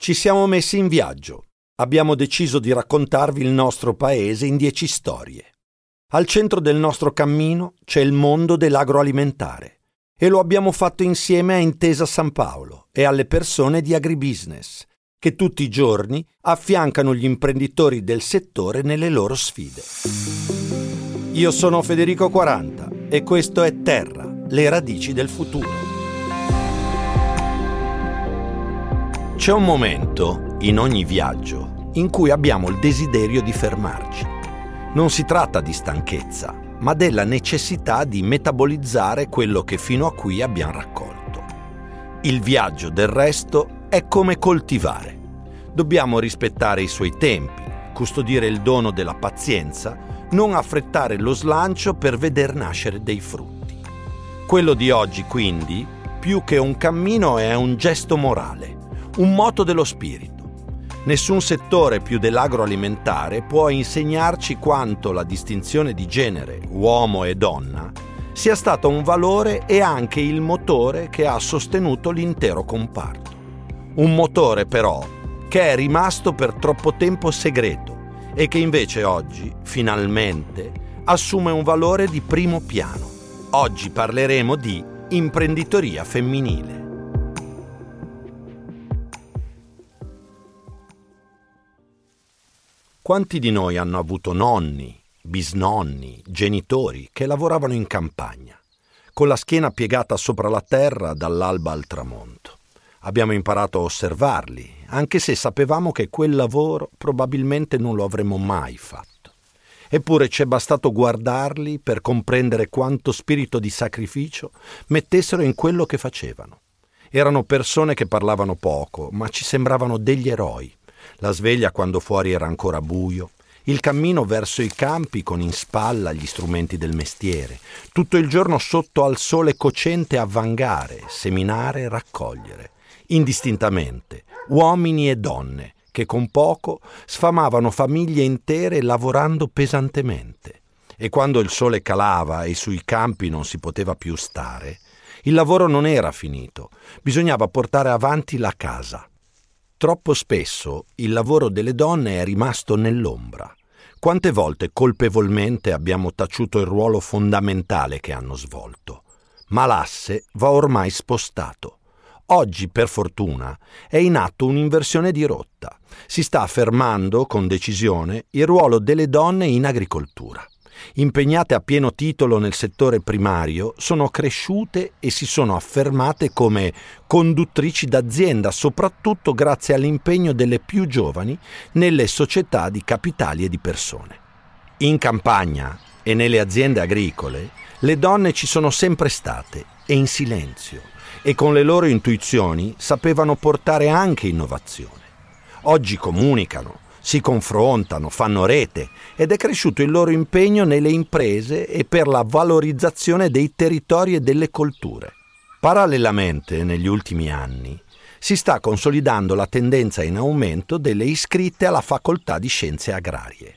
Ci siamo messi in viaggio. Abbiamo deciso di raccontarvi il nostro paese in dieci storie. Al centro del nostro cammino c'è il mondo dell'agroalimentare e lo abbiamo fatto insieme a Intesa San Paolo e alle persone di agribusiness, che tutti i giorni affiancano gli imprenditori del settore nelle loro sfide. Io sono Federico 40 e questo è Terra, le radici del futuro. C'è un momento, in ogni viaggio, in cui abbiamo il desiderio di fermarci. Non si tratta di stanchezza, ma della necessità di metabolizzare quello che fino a qui abbiamo raccolto. Il viaggio, del resto, è come coltivare. Dobbiamo rispettare i suoi tempi, custodire il dono della pazienza, non affrettare lo slancio per veder nascere dei frutti. Quello di oggi, quindi, più che un cammino è un gesto morale un moto dello spirito. Nessun settore più dell'agroalimentare può insegnarci quanto la distinzione di genere, uomo e donna, sia stata un valore e anche il motore che ha sostenuto l'intero comparto. Un motore però che è rimasto per troppo tempo segreto e che invece oggi, finalmente, assume un valore di primo piano. Oggi parleremo di imprenditoria femminile. Quanti di noi hanno avuto nonni, bisnonni, genitori che lavoravano in campagna, con la schiena piegata sopra la terra dall'alba al tramonto? Abbiamo imparato a osservarli, anche se sapevamo che quel lavoro probabilmente non lo avremmo mai fatto. Eppure ci è bastato guardarli per comprendere quanto spirito di sacrificio mettessero in quello che facevano. Erano persone che parlavano poco, ma ci sembravano degli eroi la sveglia quando fuori era ancora buio, il cammino verso i campi con in spalla gli strumenti del mestiere, tutto il giorno sotto al sole cocente a vangare, seminare raccogliere, indistintamente, uomini e donne, che con poco sfamavano famiglie intere lavorando pesantemente. E quando il sole calava e sui campi non si poteva più stare, il lavoro non era finito, bisognava portare avanti la casa. Troppo spesso il lavoro delle donne è rimasto nell'ombra. Quante volte colpevolmente abbiamo taciuto il ruolo fondamentale che hanno svolto. Ma l'asse va ormai spostato. Oggi, per fortuna, è in atto un'inversione di rotta. Si sta affermando con decisione il ruolo delle donne in agricoltura impegnate a pieno titolo nel settore primario, sono cresciute e si sono affermate come conduttrici d'azienda, soprattutto grazie all'impegno delle più giovani nelle società di capitali e di persone. In campagna e nelle aziende agricole le donne ci sono sempre state e in silenzio e con le loro intuizioni sapevano portare anche innovazione. Oggi comunicano, si confrontano, fanno rete ed è cresciuto il loro impegno nelle imprese e per la valorizzazione dei territori e delle colture. Parallelamente, negli ultimi anni, si sta consolidando la tendenza in aumento delle iscritte alla facoltà di scienze agrarie,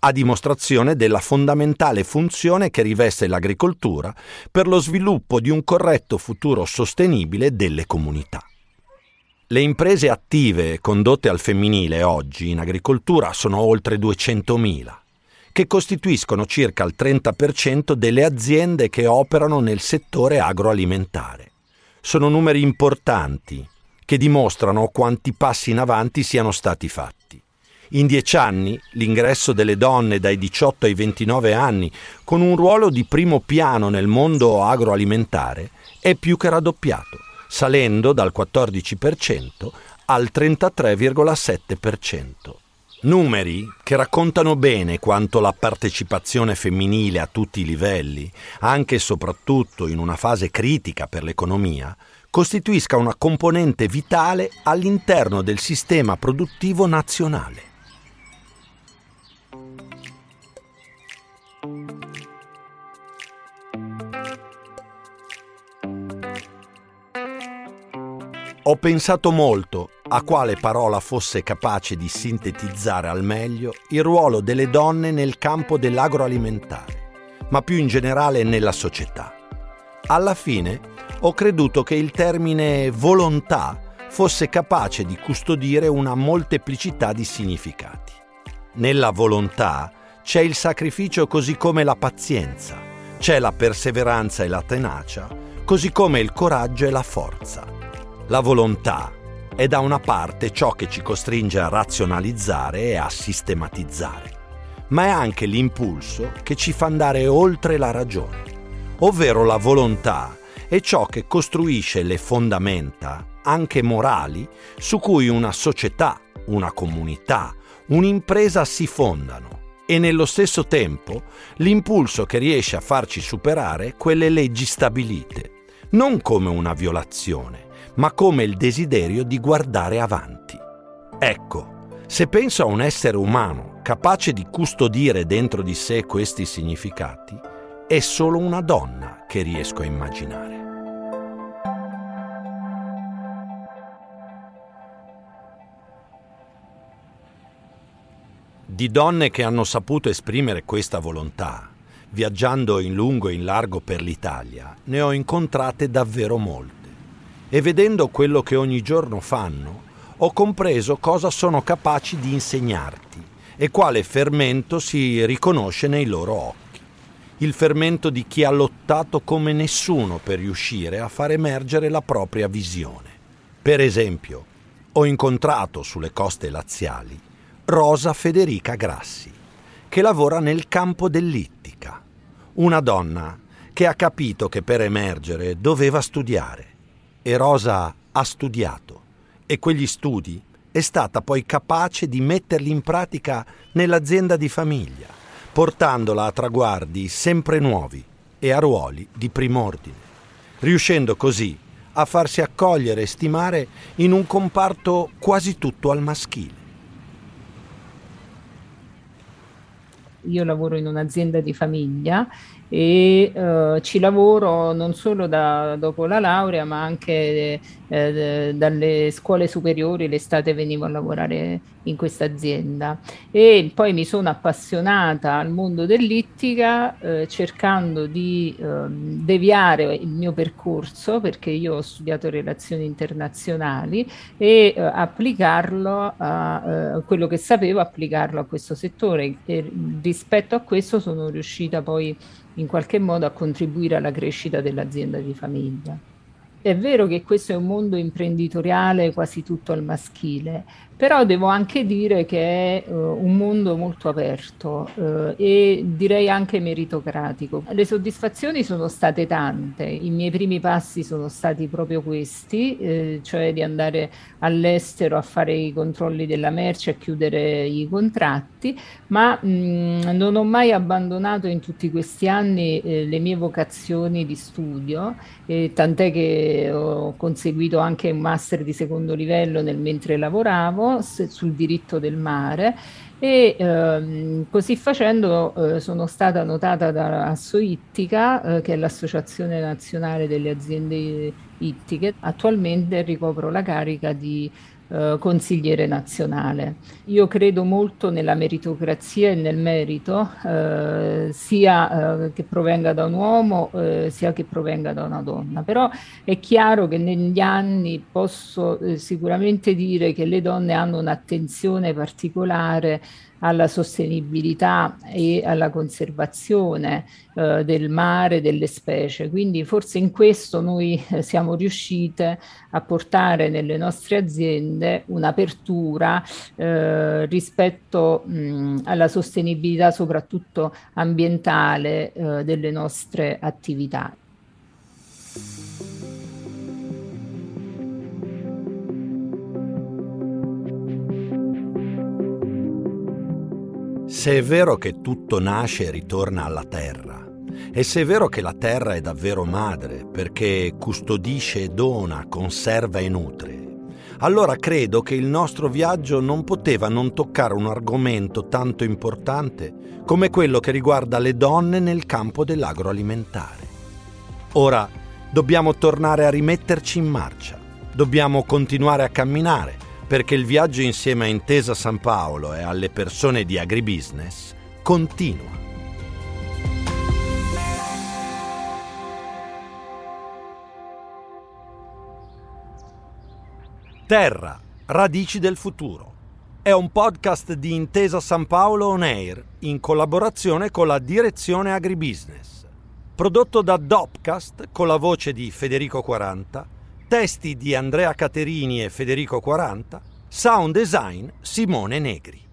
a dimostrazione della fondamentale funzione che riveste l'agricoltura per lo sviluppo di un corretto futuro sostenibile delle comunità. Le imprese attive condotte al femminile oggi in agricoltura sono oltre 200.000, che costituiscono circa il 30% delle aziende che operano nel settore agroalimentare. Sono numeri importanti che dimostrano quanti passi in avanti siano stati fatti. In dieci anni l'ingresso delle donne dai 18 ai 29 anni con un ruolo di primo piano nel mondo agroalimentare è più che raddoppiato salendo dal 14% al 33,7%. Numeri che raccontano bene quanto la partecipazione femminile a tutti i livelli, anche e soprattutto in una fase critica per l'economia, costituisca una componente vitale all'interno del sistema produttivo nazionale. Ho pensato molto a quale parola fosse capace di sintetizzare al meglio il ruolo delle donne nel campo dell'agroalimentare, ma più in generale nella società. Alla fine ho creduto che il termine volontà fosse capace di custodire una molteplicità di significati. Nella volontà c'è il sacrificio così come la pazienza, c'è la perseveranza e la tenacia, così come il coraggio e la forza. La volontà. È da una parte ciò che ci costringe a razionalizzare e a sistematizzare, ma è anche l'impulso che ci fa andare oltre la ragione, ovvero la volontà è ciò che costruisce le fondamenta, anche morali, su cui una società, una comunità, un'impresa si fondano. E nello stesso tempo l'impulso che riesce a farci superare quelle leggi stabilite, non come una violazione, ma come il desiderio di guardare avanti. Ecco, se penso a un essere umano capace di custodire dentro di sé questi significati, è solo una donna che riesco a immaginare. Di donne che hanno saputo esprimere questa volontà, viaggiando in lungo e in largo per l'Italia, ne ho incontrate davvero molte. E vedendo quello che ogni giorno fanno, ho compreso cosa sono capaci di insegnarti e quale fermento si riconosce nei loro occhi. Il fermento di chi ha lottato come nessuno per riuscire a far emergere la propria visione. Per esempio, ho incontrato sulle coste laziali Rosa Federica Grassi, che lavora nel campo dell'ittica. Una donna che ha capito che per emergere doveva studiare. E Rosa ha studiato e quegli studi è stata poi capace di metterli in pratica nell'azienda di famiglia, portandola a traguardi sempre nuovi e a ruoli di prim'ordine, riuscendo così a farsi accogliere e stimare in un comparto quasi tutto al maschile. Io lavoro in un'azienda di famiglia e eh, ci lavoro non solo da, dopo la laurea ma anche eh, dalle scuole superiori l'estate venivo a lavorare in questa azienda e poi mi sono appassionata al mondo dell'ittica eh, cercando di ehm, deviare il mio percorso perché io ho studiato relazioni internazionali e eh, applicarlo a eh, quello che sapevo applicarlo a questo settore e rispetto a questo sono riuscita poi in qualche modo a contribuire alla crescita dell'azienda di famiglia. È vero che questo è un mondo imprenditoriale quasi tutto al maschile, però devo anche dire che è uh, un mondo molto aperto uh, e direi anche meritocratico. Le soddisfazioni sono state tante, i miei primi passi sono stati proprio questi, eh, cioè di andare all'estero a fare i controlli della merce, a chiudere i contratti, ma mh, mm, non ho mai abbandonato in tutti questi anni eh, le mie vocazioni di studio, eh, tant'è che ho conseguito anche un master di secondo livello nel mentre lavoravo sul diritto del mare e ehm, così facendo eh, sono stata notata da Assoittica, eh, che è l'Associazione Nazionale delle Aziende Ittiche. Attualmente ricopro la carica di eh, consigliere nazionale. Io credo molto nella meritocrazia e nel merito, eh, sia eh, che provenga da un uomo eh, sia che provenga da una donna. Però è chiaro che negli anni posso eh, sicuramente dire che le donne hanno un'attenzione particolare alla sostenibilità e alla conservazione eh, del mare, delle specie. Quindi forse in questo noi eh, siamo riuscite a portare nelle nostre aziende un'apertura eh, rispetto mh, alla sostenibilità soprattutto ambientale eh, delle nostre attività. Se è vero che tutto nasce e ritorna alla terra, e se è vero che la terra è davvero madre perché custodisce e dona, conserva e nutre, allora credo che il nostro viaggio non poteva non toccare un argomento tanto importante come quello che riguarda le donne nel campo dell'agroalimentare. Ora dobbiamo tornare a rimetterci in marcia, dobbiamo continuare a camminare perché il viaggio insieme a Intesa San Paolo e alle persone di Agribusiness continua. Terra, radici del futuro. È un podcast di Intesa San Paolo On Air in collaborazione con la direzione Agribusiness. Prodotto da Dopcast con la voce di Federico 40 Testi di Andrea Caterini e Federico 40, sound design Simone Negri.